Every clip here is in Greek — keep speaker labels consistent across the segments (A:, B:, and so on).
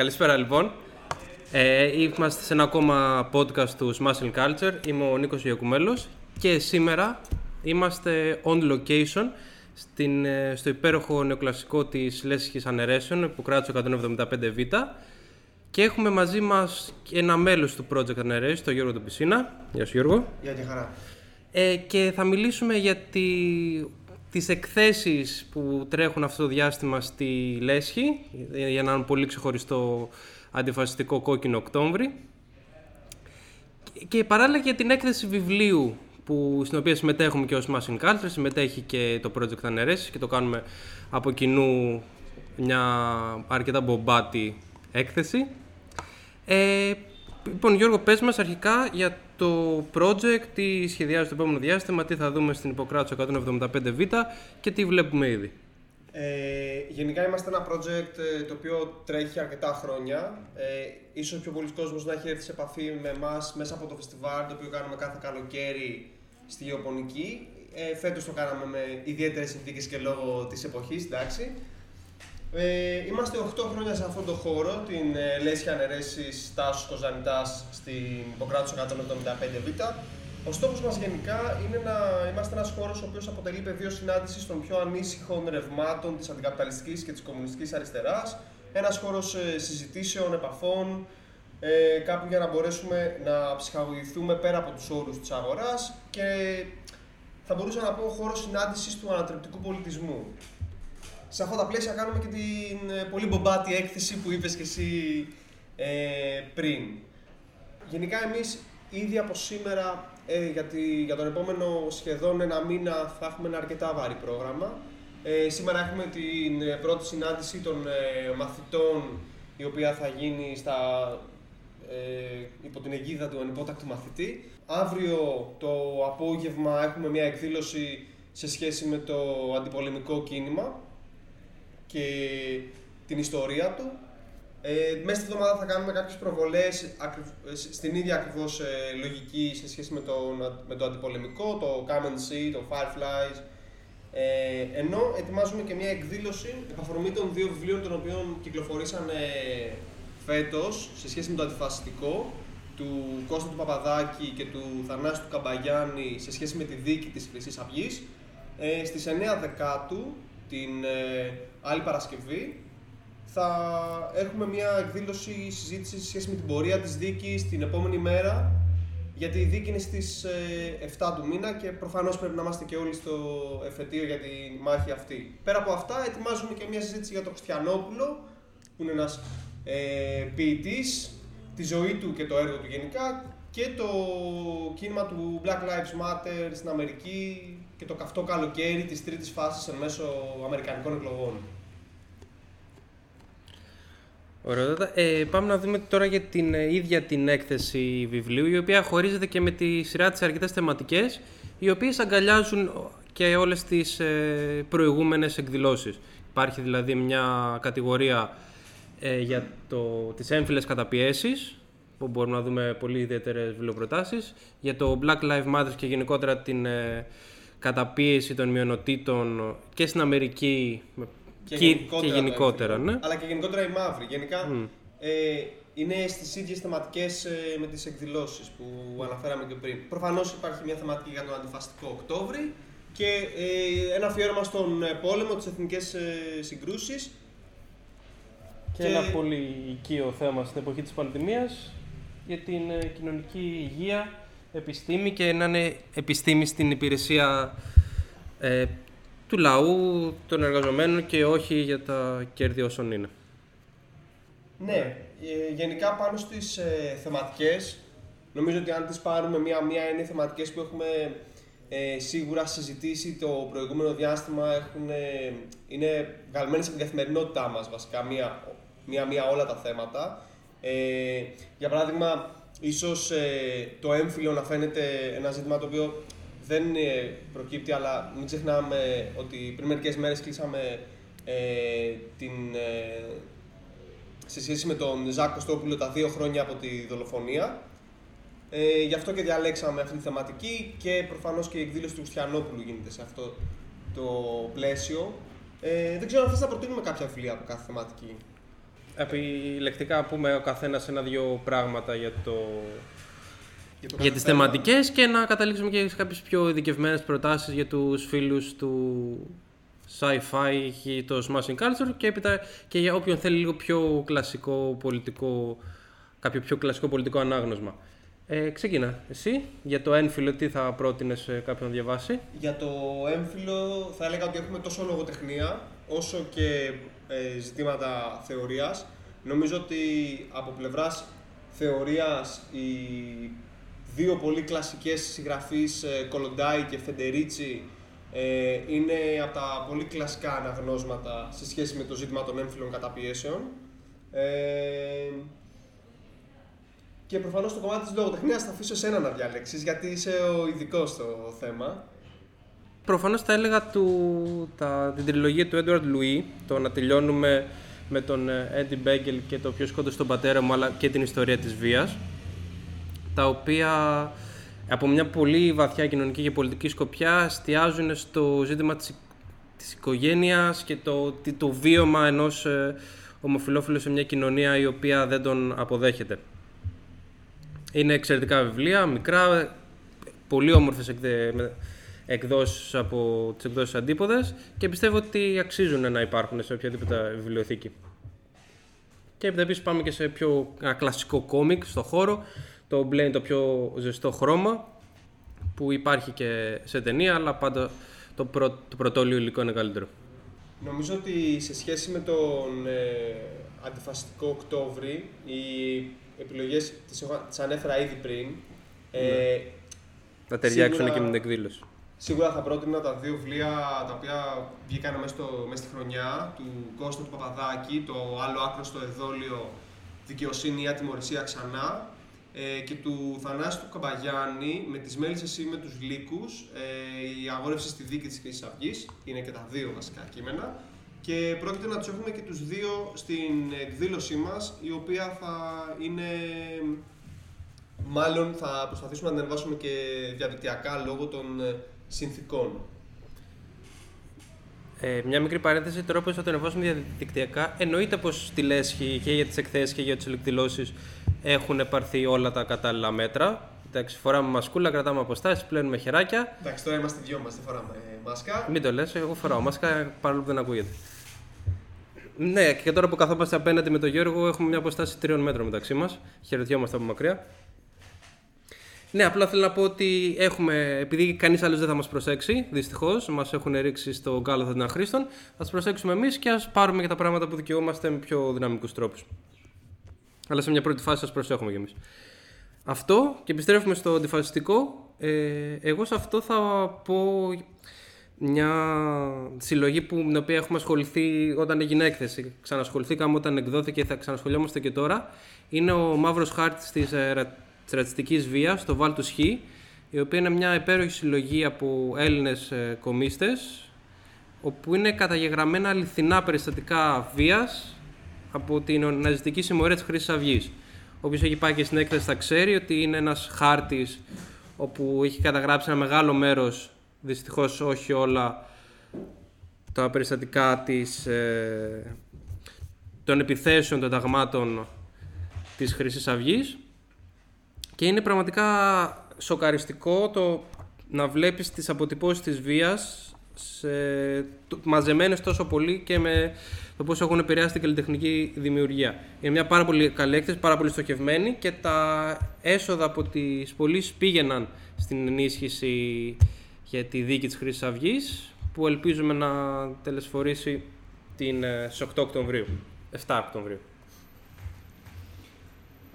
A: Καλησπέρα λοιπόν. Ε, είμαστε σε ένα ακόμα podcast του Smashing Culture. Είμαι ο Νίκος Γιακουμέλος και σήμερα είμαστε on location στην, ε, στο υπέροχο νεοκλασικό της Λέσχης Ανερέσεων που κράτησε 175Β και έχουμε μαζί μας ένα μέλος του Project Ανερέσεων, τον Γιώργο Πισίνα. Γεια σου Γιώργο.
B: Γεια και χαρά.
A: Ε, και θα μιλήσουμε για τη, τις εκθέσεις που τρέχουν αυτό το διάστημα στη Λέσχη για να είναι πολύ ξεχωριστό αντιφασιστικό κόκκινο Οκτώβρη και παράλληλα για την έκθεση βιβλίου που, στην οποία συμμετέχουμε και ως Machine Culture, συμμετέχει και το Project Ανερέσεις και το κάνουμε από κοινού μια αρκετά μπομπάτη έκθεση. Ε, λοιπόν, Γιώργο, πες μας αρχικά για το project, τι σχεδιάζει το επόμενο διάστημα, τι θα δούμε στην Ιπποκράτηση 175Β και τι βλέπουμε ήδη.
B: Ε, γενικά είμαστε ένα project ε, το οποίο τρέχει αρκετά χρόνια. Ε, ίσως πιο πολλοί κόσμος να έχει έρθει σε επαφή με εμάς μέσα από το φεστιβάλ το οποίο κάνουμε κάθε καλοκαίρι στη Γεωπονική. Ε, φέτος το κάναμε με ιδιαίτερες συνθήκες και λόγω της εποχής, εντάξει. Ε, είμαστε 8 χρόνια σε αυτόν τον χώρο, την ε, Λέσχια Ανερέσης Τάσος Κοζανιτάς στην Ιπποκράτους 175Β. Ο στόχος μας γενικά είναι να είμαστε ένας χώρος ο οποίος αποτελεί πεδίο συνάντησης των πιο ανήσυχων ρευμάτων της αντικαπιταλιστικής και της κομμουνιστικής αριστεράς. Ένας χώρος ε, συζητήσεων, επαφών, ε, κάπου για να μπορέσουμε να ψυχαγωγηθούμε πέρα από τους όρους της αγοράς και θα μπορούσα να πω χώρο συνάντησης του ανατρεπτικού πολιτισμού. Σε αυτά τα πλαίσια κάνουμε και την ε, πολύ μπομπάτη έκθεση που είπες και εσύ ε, πριν. Γενικά εμείς ήδη από σήμερα ε, γιατί για τον επόμενο σχεδόν ένα μήνα θα έχουμε ένα αρκετά βάρη πρόγραμμα. Ε, σήμερα έχουμε την ε, πρώτη συνάντηση των ε, μαθητών η οποία θα γίνει στα, ε, υπό την αιγίδα του ανυπότακτου μαθητή. Αύριο το απόγευμα έχουμε μια εκδήλωση σε σχέση με το αντιπολεμικό κίνημα και την ιστορία του. Ε, μέσα στη εβδομάδα θα κάνουμε κάποιες προβολές στην ίδια ακριβώς ε, λογική σε σχέση με το, με το αντιπολεμικό, το Come and See, το Fireflies. Ε, ενώ ετοιμάζουμε και μια εκδήλωση επαφορμή των δύο βιβλίων των οποίων κυκλοφορήσαν ε, φέτος σε σχέση με το αντιφασιστικό του Κώστα του Παπαδάκη και του Θανάση του Καμπαγιάννη σε σχέση με τη δίκη της Χρυσής Αυγής. Ε, στις 9 Δεκάτου, την ε, άλλη Παρασκευή, θα έχουμε μια εκδήλωση συζήτησης σε σχέση με την πορεία της δίκης την επόμενη μέρα γιατί η δίκη είναι στις 7 ε, του μήνα και προφανώς πρέπει να είμαστε και όλοι στο εφετείο για τη μάχη αυτή. Πέρα από αυτά ετοιμάζουμε και μια συζήτηση για τον Χριστιανόπουλο που είναι ένας ε, ποιητής, τη ζωή του και το έργο του γενικά και το κίνημα του Black Lives Matter στην Αμερική και το καυτό καλοκαίρι της τρίτης φάσης εν μέσω αμερικανικών εκλογών.
A: Ωραία. Ε, πάμε να δούμε τώρα για την ε, ίδια την έκθεση βιβλίου, η οποία χωρίζεται και με τη σειρά της αρκετές θεματικές, οι οποίες αγκαλιάζουν και όλες τις ε, προηγούμενες εκδηλώσεις. Υπάρχει δηλαδή μια κατηγορία ε, για το, τις έμφυλες καταπιέσεις, που μπορούμε να δούμε πολύ ιδιαίτερες βιβλιοπροτάσεις, για το Black Lives Matter και γενικότερα την ε, καταπίεση των μειονοτήτων και στην Αμερική
B: και, γενικότερα,
A: και γενικότερα ναι.
B: Αλλά και γενικότερα οι μαύροι. Γενικά ε, είναι στις ίδιες θεματικές ε, με τις εκδηλώσεις που αναφέραμε και πριν. Προφανώς υπάρχει μια θεματική για τον αντιφαστικό Οκτώβρη και ε, ένα αφιέρωμα στον ε, πόλεμο, τις εθνικές ε, συγκρούσεις.
A: Και, και, ένα πολύ οικείο θέμα στην εποχή της πανδημίας για την κοινωνική υγεία, επιστήμη και να είναι επιστήμη στην υπηρεσία ε, του λαού, των εργαζομένων και όχι για τα κέρδη όσων είναι.
B: Ναι, ε, γενικά πάνω στις ε, θεματικές, νομίζω ότι αν τις πάρουμε μία-μία είναι θεματικές που έχουμε ε, σίγουρα συζητήσει το προηγούμενο διάστημα, έχουν, είναι βγαλμένες από την καθημερινότητά μας βασικά, μία-μία όλα τα θέματα. Ε, για παράδειγμα, ίσως το έμφυλο να φαίνεται ένα ζήτημα το οποίο δεν προκύπτει, αλλά μην ξεχνάμε ότι πριν μερικές μέρες κλείσαμε ε, την, ε, σε σχέση με τον Ζάκ Κωστόπουλο τα δύο χρόνια από τη δολοφονία. Ε, γι' αυτό και διαλέξαμε αυτή τη θεματική και προφανώς και η εκδήλωση του Χριστιανόπουλου γίνεται σε αυτό το πλαίσιο. Ε, δεν ξέρω αν θες να προτείνουμε κάποια φιλία από κάθε θεματική.
A: Επιλεκτικά πούμε ο καθένας ένα-δυο πράγματα για, το...
B: Για, το
A: για
B: κάθε
A: τις
B: θέμα.
A: θεματικές και να καταλήξουμε και σε κάποιες πιο ειδικευμένες προτάσεις για τους φίλους του sci-fi και το smashing culture και έπειτα και για όποιον θέλει λίγο πιο κλασικό πολιτικό, κάποιο πιο κλασικό πολιτικό ανάγνωσμα. Ε, ξεκίνα. Εσύ για το ένφυλο τι θα πρότεινες σε κάποιον να διαβάσει;
B: Για το έμφυλο θα έλεγα ότι έχουμε τόσο λογοτεχνία όσο και ε, ζητήματα θεωρίας. Νομίζω ότι από πλευράς θεωρίας οι δύο πολύ κλασικές συγγραφείς ε, Κολοντάι και Φεντερίτσι ε, είναι από τα πολύ κλασικά αναγνώσματα σε σχέση με το ζήτημα των έμφυλων καταπιέσεων. Ε, και προφανώς το κομμάτι της λογοτεχνίας θα αφήσω εσένα να διαλέξεις, γιατί είσαι ο ειδικός στο θέμα.
A: Προφανώς θα έλεγα του, τα, την τριλογία του Edward Louis, το να τελειώνουμε με τον ε, Eddie Bagel και το ποιο σκότωσε τον πατέρα μου, αλλά και την ιστορία της βίας, τα οποία από μια πολύ βαθιά κοινωνική και πολιτική σκοπιά εστιάζουν στο ζήτημα της, της οικογένειας και το, τι- το βίωμα ενός ε, ομοφιλόφιλου σε μια κοινωνία η οποία δεν τον αποδέχεται. Είναι εξαιρετικά βιβλία, μικρά, πολύ όμορφες εκδε... με- εκδόσεις από τις εκδόσεις αντίποδες και πιστεύω ότι αξίζουν να υπάρχουν σε οποιαδήποτε βιβλιοθήκη. Και έπειτα επίσης πάμε και σε πιο ένα κλασικό κόμικ στο χώρο. Το μπλε είναι το πιο ζεστό χρώμα που υπάρχει και σε ταινία, αλλά πάντα το, πρω... το πρωτόλιο υλικό είναι καλύτερο.
B: Νομίζω ότι σε σχέση με τον ε, αντιφασιστικό Οκτώβρη, οι επιλογές τις, έχω, τις ανέφερα ήδη πριν. Ε,
A: Να ταιριάξουν
B: Σίγουρα-
A: και με την εκδήλωση.
B: Σίγουρα θα πρότεινα τα δύο βιβλία τα οποία βγήκαν μέσα, στο, μέσα στη χρονιά του Κώστα του Παπαδάκη, το άλλο άκρο στο εδόλιο Δικαιοσύνη ή Ατιμορρησία ξανά ε, και του Θανάση του Καμπαγιάννη με τις μέλισσες ή με τους λύκους ε, η αγόρευση στη δίκη της Χρυσής Αυγής, είναι και τα δύο βασικά κείμενα. Και πρόκειται να τους έχουμε και τους δύο στην εκδήλωσή μας η οποία θα είναι Μάλλον θα προσπαθήσουμε να την ανεβάσουμε και διαδικτυακά λόγω των ε, συνθήκων.
A: Ε, μια μικρή παρένθεση, τώρα που θα το ανεβάσουμε διαδικτυακά, εννοείται πως στη λέσχη και για τις εκθέσεις και για τις εκδηλώσεις έχουν πάρθει όλα τα κατάλληλα μέτρα. Εντάξει, φοράμε μασκούλα, κρατάμε αποστάσεις, πλένουμε χεράκια.
B: Εντάξει, τώρα είμαστε δυο μας, δεν φοράμε ε, μάσκα.
A: Μην το λες, εγώ φοράω μάσκα παρόλο που δεν ακούγεται. Ναι, και τώρα που καθόμαστε απέναντι με τον Γιώργο, έχουμε μια αποστάση τριών μέτρων μεταξύ μας. Χαιρετιόμαστε από μακριά. Ναι, απλά θέλω να πω ότι έχουμε, επειδή κανείς άλλος δεν θα μας προσέξει, δυστυχώς, μας έχουν ρίξει στο γκάλαθο των αχρήστων, α προσέξουμε εμείς και ας πάρουμε και τα πράγματα που δικαιούμαστε με πιο δυναμικούς τρόπους. Αλλά σε μια πρώτη φάση σας προσέχουμε κι εμείς. Αυτό και επιστρέφουμε στο αντιφασιστικό. Ε, εγώ σε αυτό θα πω μια συλλογή που, με την οποία έχουμε ασχοληθεί όταν έγινε έκθεση. Ξανασχοληθήκαμε όταν εκδόθηκε και θα ξανασχολιόμαστε και τώρα. Είναι ο Μαύρος Χάρτης της ε, ρα- της ρατσιστική βίας, το Βάλτους Χ, η οποία είναι μια υπέροχη συλλογή από Έλληνες κομίστες, όπου είναι καταγεγραμμένα αληθινά περιστατικά βίας από την ναζιστική συμμορία της Χρυσής Αυγής. Όποιος έχει πάει και στην έκθεση θα ξέρει ότι είναι ένας χάρτης όπου έχει καταγράψει ένα μεγάλο μέρος, δυστυχώς όχι όλα, τα περιστατικά της, ε, των επιθέσεων των ταγμάτων της Χρυσής Αυγής και είναι πραγματικά σοκαριστικό το να βλέπεις τις αποτυπώσεις της βίας σε, το- μαζεμένες τόσο πολύ και με το πώς έχουν επηρεάσει την καλλιτεχνική δημιουργία. Είναι μια πάρα πολύ καλή έκθεση, πάρα πολύ στοχευμένη και τα έσοδα από τις πωλήσεις πήγαιναν στην ενίσχυση για τη δίκη της Χρυσής Αυγής που ελπίζουμε να τελεσφορήσει την, ε, στις 8 Οκτωβρίου, 7 Οκτωβρίου.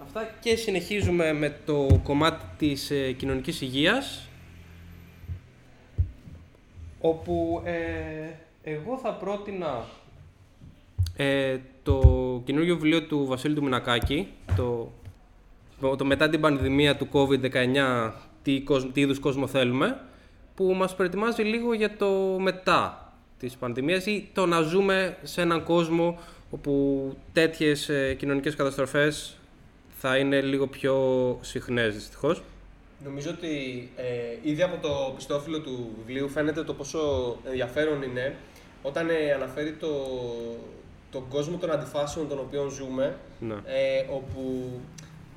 A: Αυτά και συνεχίζουμε με το κομμάτι της ε, κοινωνικής υγείας όπου ε, εγώ θα πρότεινα ε, το καινούργιο βιβλίο του Βασίλη του Μινακάκη το, το μετά την πανδημία του COVID-19 τι, κόσμ- τι είδους κόσμο θέλουμε που μας προετοιμάζει λίγο για το μετά της πανδημίας ή το να ζούμε σε έναν κόσμο όπου τέτοιες ε, κοινωνικές καταστροφές θα είναι λίγο πιο συχνές δυστυχώς.
B: Νομίζω ότι ε, ήδη από το πιστόφυλλο του βιβλίου φαίνεται το πόσο ενδιαφέρον είναι όταν ε, αναφέρει το, τον κόσμο των αντιφάσεων των οποίων ζούμε,
A: Ναι.
B: ε, όπου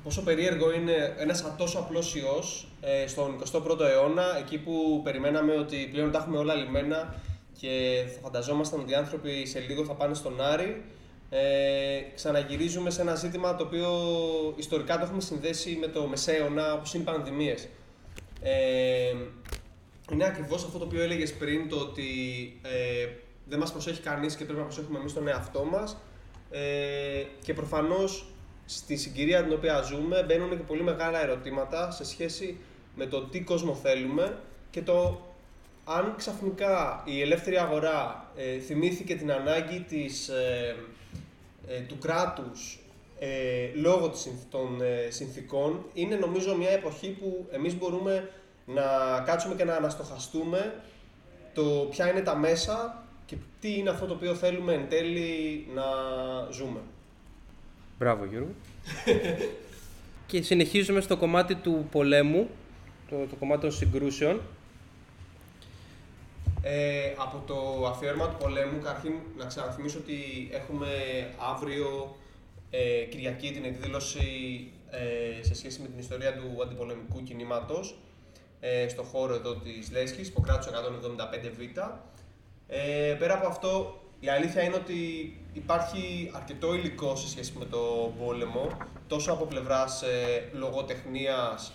B: πόσο περίεργο είναι ένας τόσο απλός ιός ε, στον 21ο αιώνα, εκεί που περιμέναμε ότι πλέον τα έχουμε όλα λιμένα και θα φανταζόμασταν ότι οι άνθρωποι σε λίγο θα πάνε στον Άρη, ε, ξαναγυρίζουμε σε ένα ζήτημα το οποίο ιστορικά το έχουμε συνδέσει με το μεσαίωνα, όπως είναι οι πανδημίες. Ε, είναι ακριβώς αυτό το οποίο έλεγες πριν, το ότι ε, δεν μας προσέχει κανείς και πρέπει να προσέχουμε εμείς τον εαυτό μας ε, και προφανώς στη συγκυρία την οποία ζούμε μπαίνουν και πολύ μεγάλα ερωτήματα σε σχέση με το τι κόσμο θέλουμε και το αν ξαφνικά η ελεύθερη αγορά ε, θυμήθηκε την ανάγκη της, ε, ε, του κράτους ε, λόγω της, συνθ- των ε, συνθήκων είναι νομίζω μια εποχή που εμείς μπορούμε να κάτσουμε και να αναστοχαστούμε το ποια είναι τα μέσα και τι είναι αυτό το οποίο θέλουμε εν τέλει να ζούμε.
A: Μπράβο Γιώργο. και συνεχίζουμε στο κομμάτι του πολέμου, το, το κομμάτι των συγκρούσεων.
B: Ε, από το αφιέρωμα του πολέμου, καταρχήν να ξαναθυμίσω ότι έχουμε αύριο ε, Κυριακή την εκδήλωση ε, σε σχέση με την ιστορία του αντιπολεμικού κινήματος ε, στο χώρο εδώ της Λέσχης, Ποκράτους 175Β. Ε, πέρα από αυτό, η αλήθεια είναι ότι υπάρχει αρκετό υλικό σε σχέση με το πόλεμο, τόσο από πλευράς ε, λογοτεχνίας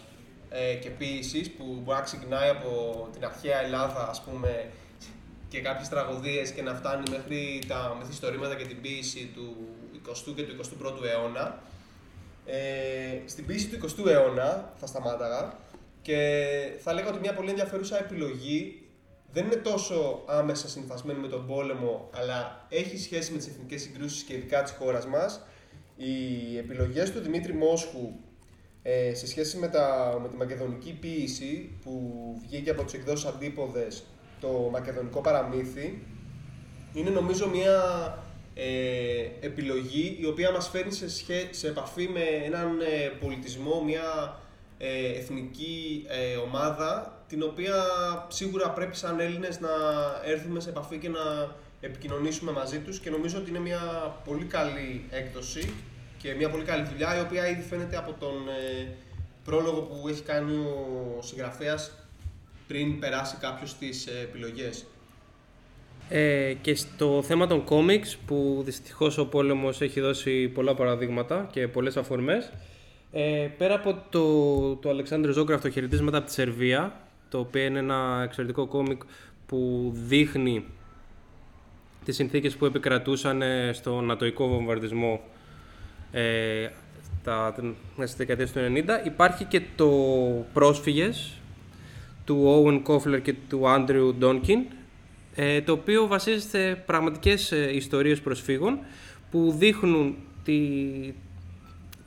B: ε, και ποίησης, που μπορεί να ξεκινάει από την αρχαία Ελλάδα, ας πούμε, και κάποιες τραγωδίες και να φτάνει μέχρι τα μυθιστορήματα και την ποίηση του 20ου και του 21ου αιώνα. Ε, στην ποίηση του 20ου αιώνα θα σταμάταγα και θα λέγα ότι μια πολύ ενδιαφέρουσα επιλογή δεν είναι τόσο άμεσα συνυφασμένη με τον πόλεμο, αλλά έχει σχέση με τις εθνικές συγκρούσεις και ειδικά της χώρας μας. Οι επιλογές του Δημήτρη Μόσχου ε, σε σχέση με, τα, με τη μακεδονική ποίηση που βγήκε από τους εκδόσεις αντίποδες το μακεδονικό παραμύθι είναι νομίζω μια ε, επιλογή η οποία μας φέρνει σε, σχέ- σε επαφή με έναν ε, πολιτισμό, μια ε, εθνική ε, ομάδα την οποία σίγουρα πρέπει σαν Έλληνες να έρθουμε σε επαφή και να επικοινωνήσουμε μαζί τους και νομίζω ότι είναι μια πολύ καλή έκδοση και μια πολύ καλή δουλειά η οποία ήδη φαίνεται από τον ε, πρόλογο που έχει κάνει ο συγγραφέας πριν περάσει κάποιος τις ε, επιλογές.
A: Ε, και στο θέμα των κόμιξ, που δυστυχώς ο πόλεμος έχει δώσει πολλά παραδείγματα και πολλές αφορμές, ε, πέρα από το, το Αλεξάνδρου Ζόγκραφ, το χαιρετίσματα από τη Σερβία, το οποίο είναι ένα εξαιρετικό κόμικ που δείχνει τις συνθήκες που επικρατούσαν ε, στο νατοϊκό βομβαρδισμό ε, τα, μέσα στις δεκαετίες του 90. Υπάρχει και το «Πρόσφυγες» του Owen Kofler και του Andrew Donkin, ε, το οποίο βασίζεται σε πραγματικές ε, ιστορίες προσφύγων που δείχνουν τη,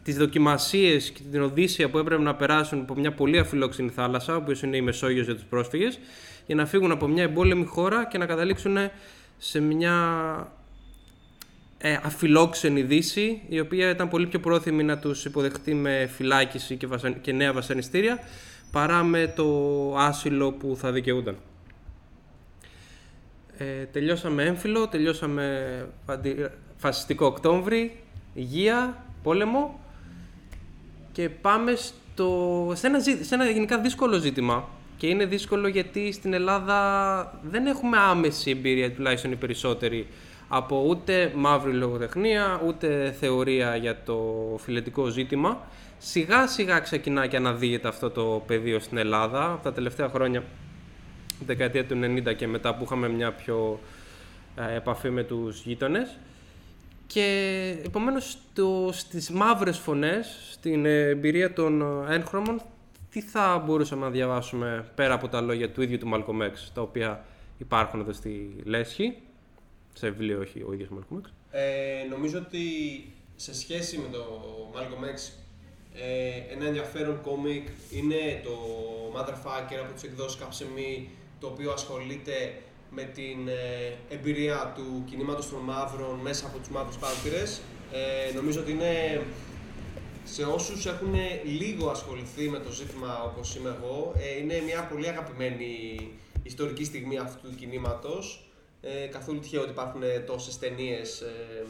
A: τις δοκιμασίες και την οδύσσια που έπρεπε να περάσουν από μια πολύ αφιλόξενη θάλασσα, ο οποίος είναι η Μεσόγειος για τους πρόσφυγες, για να φύγουν από μια εμπόλεμη χώρα και να καταλήξουν σε μια ε, αφιλόξενη δύση, η οποία ήταν πολύ πιο πρόθυμη να τους υποδεχτεί με φυλάκιση και, βασαν... και νέα βασανιστήρια, παρά με το άσυλο που θα δικαιούνταν. Ε, τελειώσαμε έμφυλο, τελειώσαμε φαντι- φασιστικό Οκτώβρη, υγεία, πόλεμο και πάμε στο, σε, ένα, ζή- σε ένα γενικά δύσκολο ζήτημα και είναι δύσκολο γιατί στην Ελλάδα δεν έχουμε άμεση εμπειρία, τουλάχιστον οι περισσότεροι, από ούτε μαύρη λογοτεχνία, ούτε θεωρία για το φιλετικό ζήτημα. Σιγά σιγά ξεκινά και αναδύεται αυτό το πεδίο στην Ελλάδα από τα τελευταία χρόνια δεκαετία του 90 και μετά που είχαμε μια πιο ε, επαφή με τους γείτονες και επομένως στο, στις μαύρες φωνές, στην εμπειρία των ε, έγχρωμων τι θα μπορούσαμε να διαβάσουμε πέρα από τα λόγια του ίδιου του Malcolm X τα οποία υπάρχουν εδώ στη Λέσχη; Σε βιβλίο όχι ο ίδιος Malcolm X
B: Ε, νομίζω ότι σε σχέση με το Malcolm X ε, ένα ενδιαφέρον κόμικ είναι το Motherfucker από τους εκδόσεις Καψεμή το οποίο ασχολείται με την ε, εμπειρία του κινήματος των μαύρων μέσα από τους μαύρους πάρτυρες. Ε, νομίζω ότι είναι σε όσους έχουν λίγο ασχοληθεί με το ζήτημα όπως είμαι εγώ, ε, είναι μια πολύ αγαπημένη ιστορική στιγμή αυτού του κινήματος. Ε, καθόλου τυχαίο ότι υπάρχουν τόσες ταινίες ε,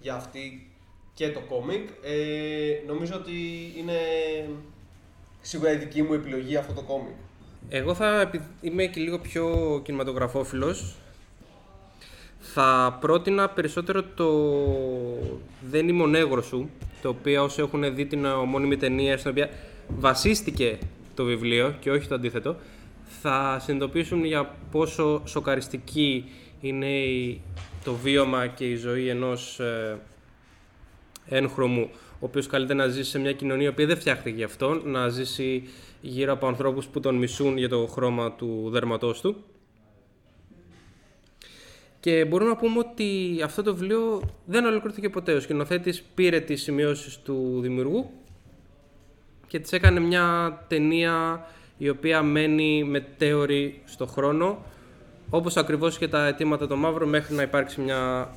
B: για αυτή και το κόμικ. Ε, νομίζω ότι είναι σίγουρα η δική μου επιλογή αυτό το κόμικ.
A: Εγώ θα είμαι και λίγο πιο κινηματογραφόφιλος. Θα πρότεινα περισσότερο το «Δεν είμαι ο νέγρος σου», το οποίο όσοι έχουν δει την ομώνυμη ταινία στην οποία βασίστηκε το βιβλίο και όχι το αντίθετο, θα συνειδητοποιήσουν για πόσο σοκαριστική είναι το βίωμα και η ζωή ενός ε, έγχρωμου, ο οποίος καλείται να ζήσει σε μια κοινωνία που δεν φτιάχτηκε γι' αυτό, να ζήσει γύρω από ανθρώπους που τον μισούν για το χρώμα του δέρματός του. Και μπορούμε να πούμε ότι αυτό το βιβλίο δεν ολοκληρώθηκε ποτέ. Ο σκηνοθέτης πήρε τις σημειώσεις του δημιουργού και τις έκανε μια ταινία η οποία μένει μετέωρη στο χρόνο όπως ακριβώς και τα αιτήματα των μαύρων μέχρι να υπάρξει μια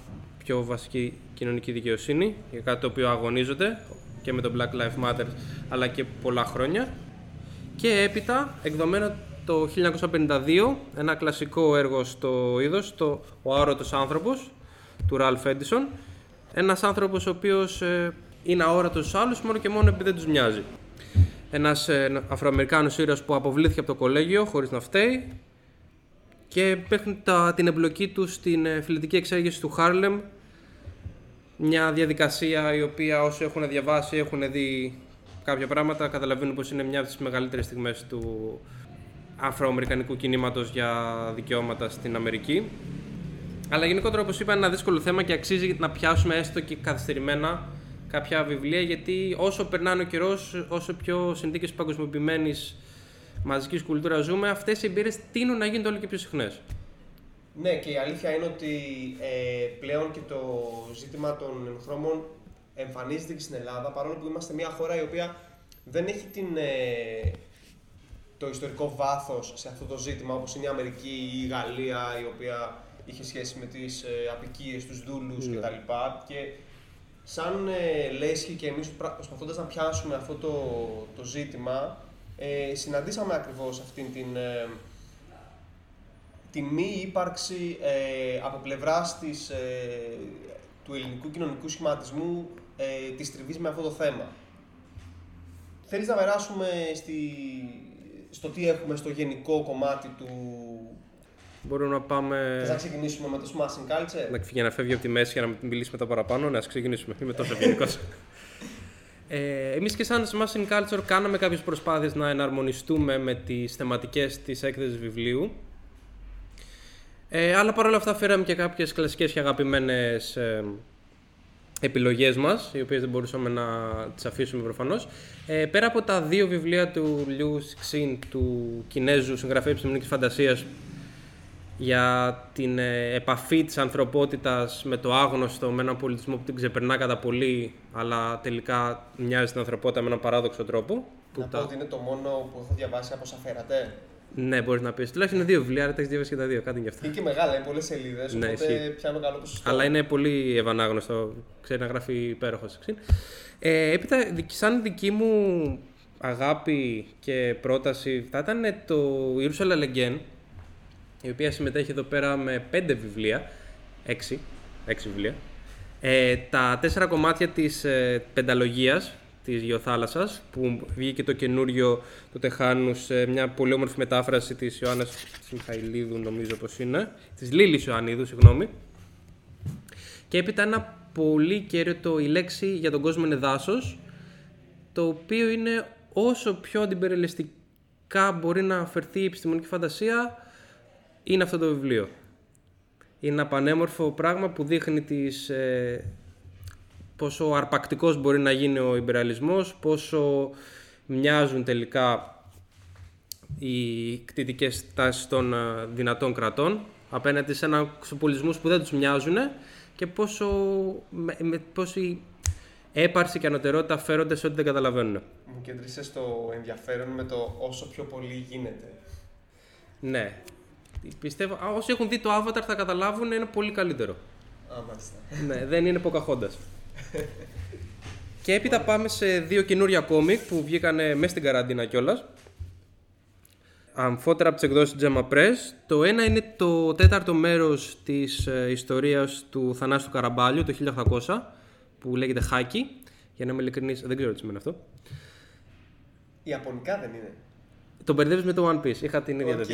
A: πιο βασική κοινωνική δικαιοσύνη για κάτι το οποίο αγωνίζονται και με το Black Lives Matter αλλά και πολλά χρόνια. Και έπειτα εκδομένο το 1952 ένα κλασικό έργο στο είδος το «Ο αόρατος άνθρωπος» του Ralph Edison. Ένας άνθρωπος ο οποίος ε, είναι αόρατος στους άλλους μόνο και μόνο επειδή δεν τους μοιάζει. Ένας ε, Αφροαμερικάνος ήρωας που αποβλήθηκε από το κολέγιο χωρίς να φταίει και παίχνει τα, την εμπλοκή τους στην ε, φιλετική εξέγερση του Χάρλεμ. Μια διαδικασία η οποία όσοι έχουν διαβάσει έχουν δει κάποια πράγματα καταλαβαίνουν πως είναι μια από τις μεγαλύτερες στιγμές του αφροαμερικανικού κινήματος για δικαιώματα στην Αμερική. Αλλά γενικότερα όπως είπα είναι ένα δύσκολο θέμα και αξίζει να πιάσουμε έστω και καθυστερημένα κάποια βιβλία γιατί όσο περνάνε ο καιρός, όσο πιο συνθήκες παγκοσμιοποιημένης μαζικής κουλτούρας ζούμε, αυτές οι εμπειρίες τείνουν να γίνονται όλο και πιο συχνές.
B: Ναι, και η αλήθεια είναι ότι ε, πλέον και το ζήτημα των ενχρώμων εμφανίζεται και στην Ελλάδα, παρόλο που είμαστε μια χώρα η οποία δεν έχει την, ε, το ιστορικό βάθος σε αυτό το ζήτημα, όπως είναι η Αμερική ή η Γαλλία, η οποία είχε σχέση με τις ε, απικίες, τους δούλους ναι. κτλ. Και σαν ε, Λέσχη και εμείς προσπαθώντας να πιάσουμε αυτό το, το ζήτημα, ε, συναντήσαμε ακριβώς αυτήν την, ε, τη μη ύπαρξη ε, από πλευράς της, ε, του ελληνικού κοινωνικού σχηματισμού ε, της τριβής με αυτό το θέμα. Θέλεις να περάσουμε στη, στο τι έχουμε στο γενικό κομμάτι του,
A: Μπορούμε να πάμε.
B: Θες να ξεκινήσουμε με το smashing culture;
A: Να, για να φεύγει από τη μέση για να μιλήσουμε τα παραπάνω. Να ξεκινήσουμε. Είμαι τόσο ευγενικός. ε, Εμείς και σαν smashing culture κάναμε κάποιες προσπάθειες να εναρμονιστούμε με τις θεματικές της έκθεσης βιβλίου. Ε, αλλά παρόλα αυτά φέραμε και κάποιες κλασικές και αγαπημένες ε, επιλογές μας, οι οποίες δεν μπορούσαμε να τις αφήσουμε προφανώς. Ε, πέρα από τα δύο βιβλία του Liu Cixin, του Κινέζου συγγραφέα επιστημονικής φαντασίας, για την ε, επαφή της ανθρωπότητας με το άγνωστο, με έναν πολιτισμό που την ξεπερνά κατά πολύ, αλλά τελικά μοιάζει την ανθρωπότητα με έναν παράδοξο τρόπο.
B: Να πω ότι είναι το μόνο που έχω διαβάσει από σαφέρατε.
A: Ναι, μπορείς να πεις. Τουλάχιστον είναι δύο βιβλία, άρα τα έχεις διαβάσει και τα δύο. Κάτι γι' αυτό.
B: Είναι και μεγάλα, είναι πολλές σελίδες. Ναι, οπότε εσύ. πιάνω καλό ποσοστό.
A: Αλλά είναι πολύ ευανάγνωστο. Ξέρει να γράφει υπέροχος. Ε, έπειτα, σαν δική μου αγάπη και πρόταση θα ήταν το Ήρουσαλα Λεγκέν, η οποία συμμετέχει εδώ πέρα με πέντε βιβλία, έξι, έξι βιβλία. Ε, τα τέσσερα κομμάτια της ε, πενταλογίας της Γεωθάλασσας, που βγήκε το καινούριο το Τεχάνους σε μια πολύ όμορφη μετάφραση της Ιωάννας της Μιχαηλίδου, νομίζω πως είναι, της Λίλης Ιωαννίδου, συγγνώμη. Και έπειτα ένα πολύ κέριο το «Η λέξη για τον κόσμο είναι δάσος», το οποίο είναι όσο πιο αντιπεριληστικά μπορεί να αφαιρθεί η επιστημονική φαντασία, είναι αυτό το βιβλίο. Είναι ένα πανέμορφο πράγμα που δείχνει τις, ε, πόσο αρπακτικός μπορεί να γίνει ο υπεραλισμός, πόσο μοιάζουν τελικά οι κτητικές τάσεις των ε, δυνατών κρατών απέναντι σε ένα πολιτισμούς που δεν τους μοιάζουν και πόσο, με, με, πόση έπαρση και ανωτερότητα φέρονται σε ό,τι δεν καταλαβαίνουν.
B: Μου κέντρισε στο ενδιαφέρον με το όσο πιο πολύ γίνεται.
A: Ναι. Πιστεύω, όσοι έχουν δει το Avatar θα καταλάβουν είναι πολύ καλύτερο.
B: Α, μάλιστα.
A: ναι, δεν είναι Pocahontas. και έπειτα πάμε σε δύο καινούρια κόμικ που βγήκαν μέσα στην καραντίνα κιόλας. αμφότερα από τις εκδόσεις Jemma Press. Το ένα είναι το τέταρτο μέρος της ε, ιστορίας του Θανάση Καραμπάλιου το 1800 που λέγεται Χάκι. Για να είμαι ειλικρινής, δεν ξέρω τι σημαίνει αυτό.
B: Ιαπωνικά δεν είναι.
A: Το μπερδεύεις με το One Piece. Είχα την ίδια
B: OK,
A: okay.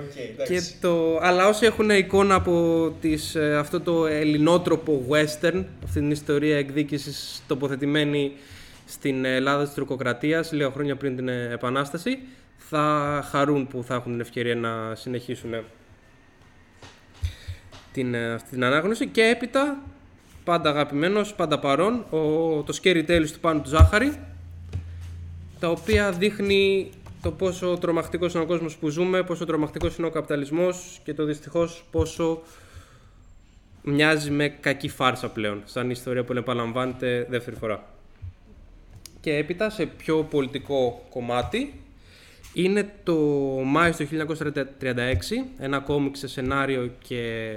B: οκ,
A: Και
B: εντάξει.
A: το, αλλά όσοι έχουν εικόνα από τις, ε, αυτό το ελληνότροπο western, αυτή την ιστορία εκδίκησης τοποθετημένη στην Ελλάδα της τουρκοκρατίας λίγα χρόνια πριν την ε, Επανάσταση, θα χαρούν που θα έχουν την ευκαιρία να συνεχίσουν ε, την, ε, αυτή την ανάγνωση και έπειτα πάντα αγαπημένος, πάντα παρόν, ο, το Scary Tales του Πάνου του Ζάχαρη τα οποία δείχνει το πόσο τρομακτικός είναι ο κόσμος που ζούμε, πόσο τρομακτικός είναι ο καπιταλισμός και το δυστυχώς πόσο μοιάζει με κακή φάρσα πλέον, σαν ιστορία που επαναλαμβάνεται δεύτερη φορά. Και έπειτα σε πιο πολιτικό κομμάτι είναι το Μάιο του 1936, ένα κόμικ σε σενάριο και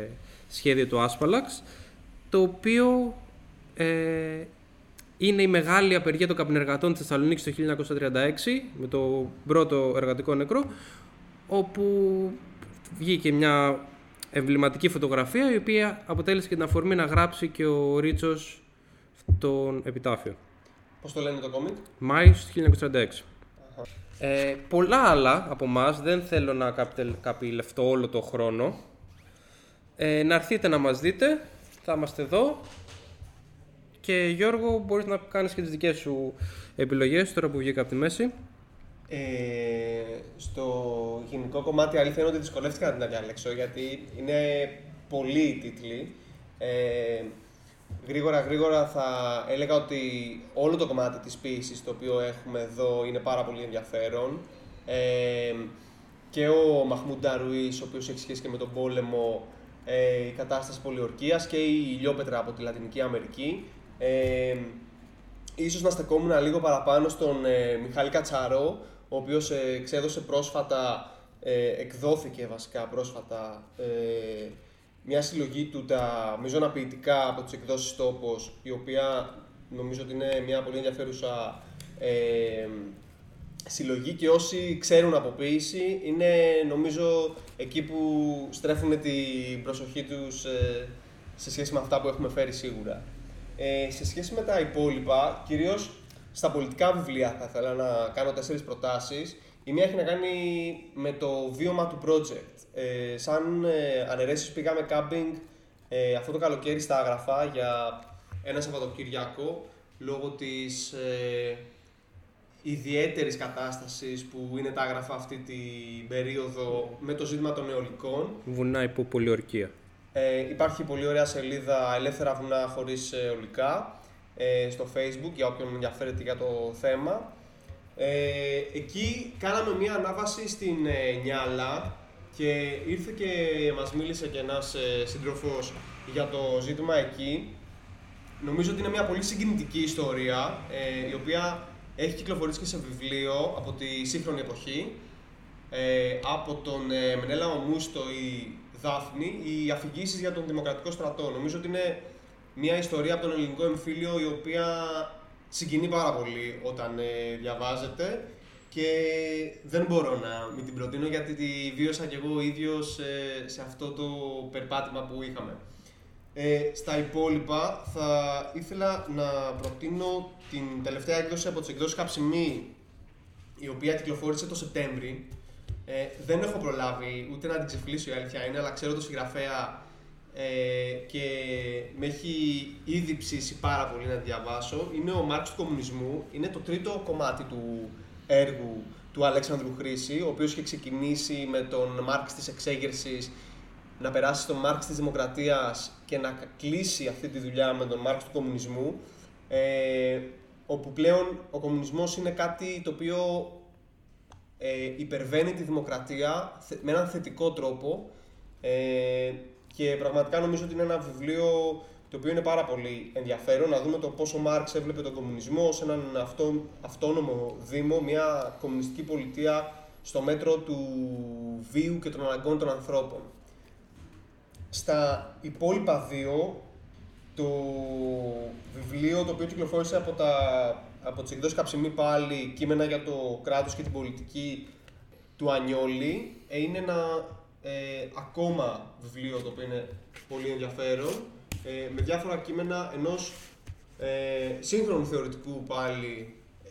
A: σχέδιο του Άσπαλαξ, το οποίο ε, είναι η μεγάλη απεργία των καπνεργατών της Θεσσαλονίκης το 1936 με το πρώτο εργατικό νεκρό όπου βγήκε μια εμβληματική φωτογραφία η οποία αποτέλεσε και την αφορμή να γράψει και ο Ρίτσος τον επιτάφιο.
B: Πώς το λένε το κόμικ;
A: Μάιος του 1936. Ε, πολλά άλλα από εμάς, δεν θέλω να καπιτελ- καπηλευτώ όλο το χρόνο. Ε, να έρθετε να μας δείτε, θα είμαστε εδώ. Και Γιώργο, μπορείς να κάνεις και τις δικές σου επιλογές τώρα που βγήκα από τη μέση.
B: Ε, στο γενικό κομμάτι αλήθεια είναι ότι δυσκολεύτηκα να την διαλέξω γιατί είναι πολλοί οι τίτλοι. Ε, γρήγορα γρήγορα θα έλεγα ότι όλο το κομμάτι της ποίησης το οποίο έχουμε εδώ είναι πάρα πολύ ενδιαφέρον. Ε, και ο Μαχμούντ Νταρουής, ο οποίος έχει σχέση και με τον πόλεμο, ε, η κατάσταση πολιορκίας και η ηλιόπετρα από τη Λατινική Αμερική. Ε, ίσως να στεκόμουν λίγο παραπάνω στον ε, Μιχάλη Κατσαρό, ο οποίος ε, εξέδωσε πρόσφατα, ε, εκδόθηκε βασικά πρόσφατα, ε, μια συλλογή του τα μείζωνα ποιητικά από τις εκδόσεις Τόπος, η οποία νομίζω ότι είναι μια πολύ ενδιαφέρουσα ε, συλλογή και όσοι ξέρουν από ποίηση είναι νομίζω εκεί που στρέφουν την προσοχή τους ε, σε σχέση με αυτά που έχουμε φέρει σίγουρα. Ε, σε σχέση με τα υπόλοιπα, κυρίως στα πολιτικά βιβλία θα ήθελα να κάνω τέσσερις προτάσεις. Η μία έχει να κάνει με το βίωμα του project. Ε, σαν ε, αναιρέσεις πήγαμε κάμπινγκ ε, αυτό το καλοκαίρι στα Αγραφά για ένα Σαββατοκυριακό λόγω της ε, ιδιαίτερης κατάστασης που είναι τα Αγραφά αυτή την περίοδο με το ζήτημα των αιωλικών.
A: Βουνά υπό πολιορκία.
B: Ε, υπάρχει πολύ ωραία σελίδα Ελεύθερα βουνά χωρίς ε, ολικά ε, στο facebook για όποιον ενδιαφέρεται για το θέμα. Ε, εκεί κάναμε μία ανάβαση στην ε, Νιάλα και ήρθε και μας μίλησε και ένας ε, σύντροφος για το ζήτημα εκεί. Νομίζω ότι είναι μια πολύ συγκινητική ιστορία ε, η οποία έχει κυκλοφορήσει και σε βιβλίο από τη σύγχρονη εποχή ε, από τον ε, Μενέλα Ομούστο η Δάφνη, οι αφηγήσεις για τον Δημοκρατικό Στρατό. Νομίζω ότι είναι μια ιστορία από τον ελληνικό εμφύλιο η οποία συγκινεί πάρα πολύ όταν ε, διαβάζεται και δεν μπορώ να μην την προτείνω γιατί τη βίωσα κι εγώ ίδιος ε, σε αυτό το περπάτημα που είχαμε. Ε, στα υπόλοιπα θα ήθελα να προτείνω την τελευταία έκδοση από τις εκδόσεις Καψιμή η οποία κυκλοφόρησε το Σεπτέμβρη. Ε, δεν έχω προλάβει ούτε να την ξεφυλίσω η αλήθεια είναι, αλλά ξέρω το συγγραφέα ε, και με έχει ήδη ψήσει πάρα πολύ να τη διαβάσω. Είναι ο Μάρξ του Κομμουνισμού. Είναι το τρίτο κομμάτι του έργου του Αλέξανδρου Χρήση, ο οποίος είχε ξεκινήσει με τον Μάρξ της εξέγερσης να περάσει στον Μάρξ της Δημοκρατίας και να κλείσει αυτή τη δουλειά με τον Μάρξ του Κομμουνισμού, ε, όπου πλέον ο κομμουνισμός είναι κάτι το οποίο ε, υπερβαίνει τη δημοκρατία θε- με έναν θετικό τρόπο ε, και πραγματικά νομίζω ότι είναι ένα βιβλίο το οποίο είναι πάρα πολύ ενδιαφέρον να δούμε το πόσο ο Μάρξ έβλεπε τον κομμουνισμό σε έναν αυτό, αυτόνομο δήμο, μια κομμουνιστική πολιτεία στο μέτρο του βίου και των αναγκών των ανθρώπων. Στα υπόλοιπα δύο, το βιβλίο το οποίο κυκλοφόρησε από, τα, από τις εκδόσεις Καψιμή πάλι, κείμενα για το κράτος και την πολιτική, του Ανιόλη. Ε, είναι ένα ε, ακόμα βιβλίο το οποίο είναι πολύ ενδιαφέρον ε, με διάφορα κείμενα ενός ε, σύγχρονου θεωρητικού πάλι ε,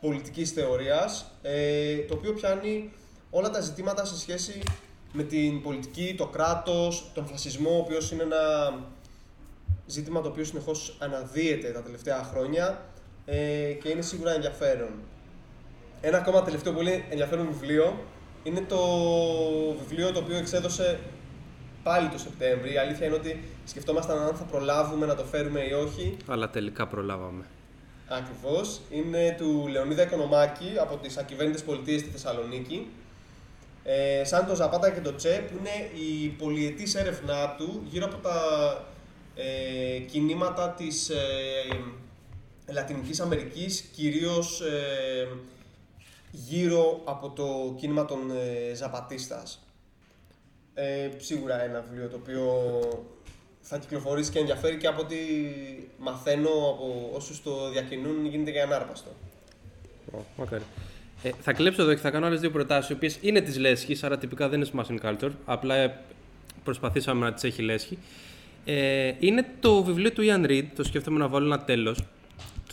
B: πολιτικής θεωρίας ε, το οποίο πιάνει όλα τα ζητήματα σε σχέση με την πολιτική, το κράτος, τον φασισμό ο οποίος είναι ένα ζήτημα το οποίο συνεχώς αναδύεται τα τελευταία χρόνια ε, και είναι σίγουρα ενδιαφέρον. Ένα ακόμα τελευταίο πολύ ενδιαφέρον βιβλίο είναι το βιβλίο το οποίο εξέδωσε πάλι το Σεπτέμβρη. Η αλήθεια είναι ότι σκεφτόμασταν αν θα προλάβουμε να το φέρουμε ή όχι.
A: Αλλά τελικά προλάβαμε.
B: Ακριβώς. Είναι του Λεωνίδα Οικονομάκη από τις Ακυβέρνητες Πολιτείες στη Θεσσαλονίκη. Ε, σαν το Ζαπάτα και το Τσε, που είναι η πολυετής έρευνά του γύρω από τα ε, κινήματα της ε, Λατινικής Αμερικής, κυρίως ε, γύρω από το κίνημα των ε, Ζαπατίστας. Ε, σίγουρα ένα βιβλίο το οποίο θα κυκλοφορήσει και ενδιαφέρει και από ό,τι μαθαίνω από όσους το διακινούν γίνεται και ανάρπαστο.
A: μακάρι. Ε, θα κλέψω εδώ και θα κάνω άλλες δύο προτάσεις, οι οποίες είναι της λέσχης, άρα τυπικά δεν είναι smashing culture. Απλά ε, προσπαθήσαμε να τις έχει λέσχη. Ε, είναι το βιβλίο του Ian Reid, το σκέφτομαι να βάλω ένα τέλος,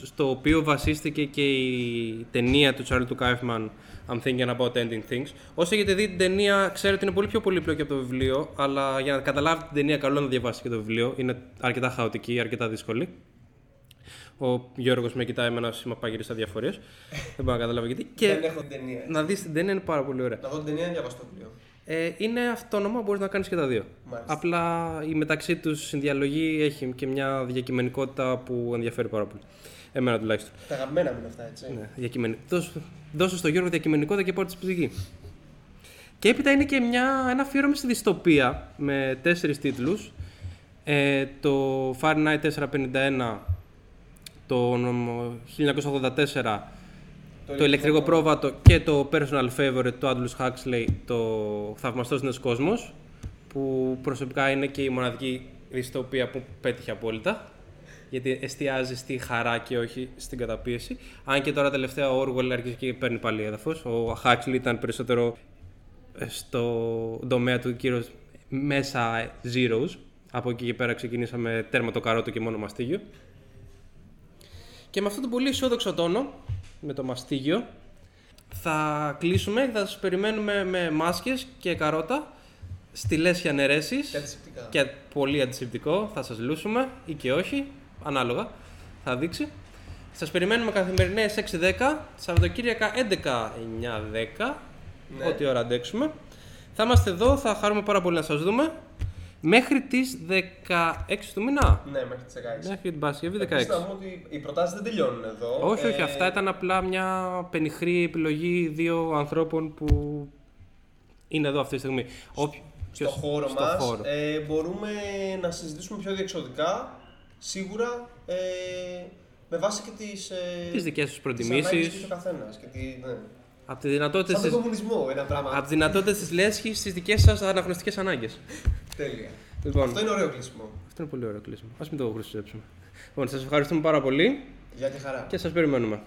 A: στο οποίο βασίστηκε και η ταινία του Charlie του Kaufman, I'm thinking about ending things. Όσο έχετε δει την ταινία, ξέρετε ότι είναι πολύ πιο πολύπλοκη από το βιβλίο, αλλά για να καταλάβετε την ταινία, καλό να διαβάσετε και το βιβλίο. Είναι αρκετά χαοτική, αρκετά δύσκολη. Ο Γιώργος με κοιτάει με ένα σήμα πάγυρη στα διαφορέ. Δεν μπορώ να καταλάβω γιατί.
B: Και Δεν έχω την ταινία.
A: Να δεις την ταινία είναι πάρα πολύ ωραία.
B: Να δω την ταινία να διαβάσω το βιβλίο.
A: Ε, είναι αυτόνομο, μπορείς να κάνεις και τα δύο.
B: Μάλιστα.
A: Απλά η μεταξύ τους συνδιαλογή έχει και μια διακειμενικότητα που ενδιαφέρει πάρα πολύ. Εμένα τουλάχιστον.
B: Τα αγαπημένα μου είναι αυτά, έτσι.
A: Ναι, διακειμενικ... δώσε, δώσε στο Γιώργο διακειμενικότητα και πάρει τη ψυχή. Και έπειτα είναι και μια, ένα αφιέρωμα στη δυστοπία με τέσσερις τίτλους. Ε, το Fahrenheit 451, το 1984, το, ηλεκτρικό πρόβατο και το personal favorite του Aldous Huxley, το θαυμαστός νέος κόσμος, που προσωπικά είναι και η μοναδική δυστοπία που πέτυχε απόλυτα γιατί εστιάζει στη χαρά και όχι στην καταπίεση. Αν και τώρα τελευταία ο Orwell αρχίζει και παίρνει πάλι έδαφος. Ο Huxley ήταν περισσότερο ε, στο τομέα του κύριος μέσα zeros. Από εκεί και πέρα ξεκινήσαμε τέρμα το καρότο και μόνο μαστίγιο. Και με αυτό το πολύ αισιόδοξο τόνο, με το μαστίγιο, θα κλείσουμε, θα σας περιμένουμε με μάσκες και καρότα, στυλές και αναιρέσεις και πολύ αντισηπτικό, θα σας λούσουμε ή και όχι ανάλογα. Θα δείξει. Σας περιμένουμε καθημερινές 6-10, Σαββατοκύριακα 11-9-10. Ναι. Ό,τι ώρα αντέξουμε. Θα είμαστε εδώ, θα χαρούμε πάρα πολύ να σας δούμε. Μέχρι τις 16 του μήνα.
B: Ναι, μέχρι τις 16.
A: Μέχρι την Παρασκευή 16.
B: Επίσης, να ότι οι προτάσεις δεν τελειώνουν εδώ.
A: Όχι, όχι. Ε... Αυτά ήταν απλά μια πενιχρή επιλογή δύο ανθρώπων που είναι εδώ αυτή τη στιγμή.
B: Στο χώρο μας ε, μπορούμε να συζητήσουμε πιο διεξοδικά σίγουρα ε, με βάση και τις, ε,
A: τις δικές τους προτιμήσεις.
B: Τις καθένας. Και τη, ναι.
A: Από τη δυνατότητα
B: Σαν τον κομμουνισμό, ένα πράγμα.
A: Από τι δυνατότητε τη λέσχη στις δικές σας αναγνωστικές ανάγκες.
B: Τέλεια. Λοιπόν, αυτό είναι ωραίο κλείσιμο.
A: Αυτό είναι πολύ ωραίο κλείσιμο. Α μην το χρησιμοποιήσουμε. Λοιπόν, σας ευχαριστούμε πάρα πολύ.
B: Για τη χαρά.
A: Και σας περιμένουμε.